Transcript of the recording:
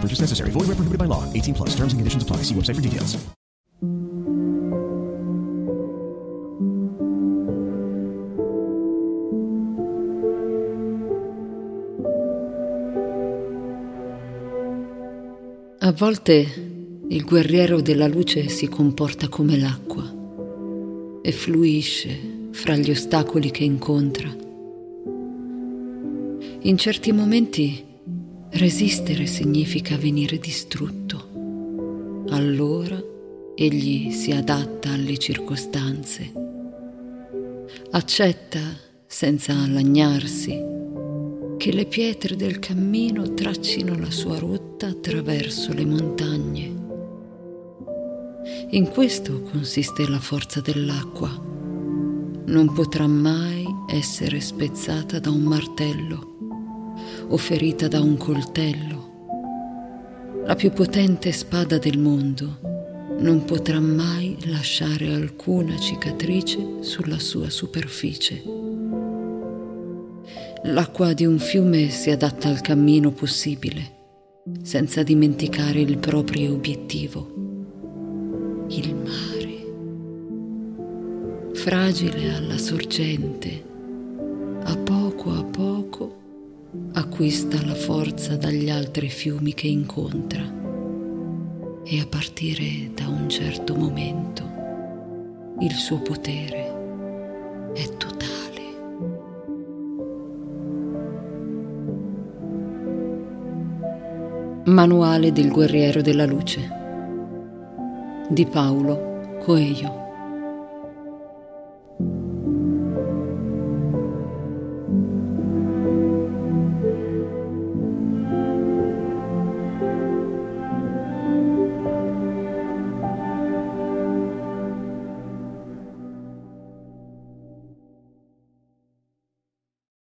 Purchase necessary. Void where prohibited by law. 18 plus. Terms and conditions apply. See website for details. A volte il guerriero della luce si comporta come l'acqua e fluisce fra gli ostacoli che incontra. In certi momenti resistere significa venire distrutto. Allora egli si adatta alle circostanze. Accetta, senza lagnarsi, che le pietre del cammino traccino la sua rotta attraverso le montagne. In questo consiste la forza dell'acqua. Non potrà mai essere spezzata da un martello o ferita da un coltello. La più potente spada del mondo non potrà mai lasciare alcuna cicatrice sulla sua superficie. L'acqua di un fiume si adatta al cammino possibile, senza dimenticare il proprio obiettivo, il mare. Fragile alla sorgente, acquista la forza dagli altri fiumi che incontra e a partire da un certo momento il suo potere è totale. Manuale del guerriero della luce di Paolo Coelho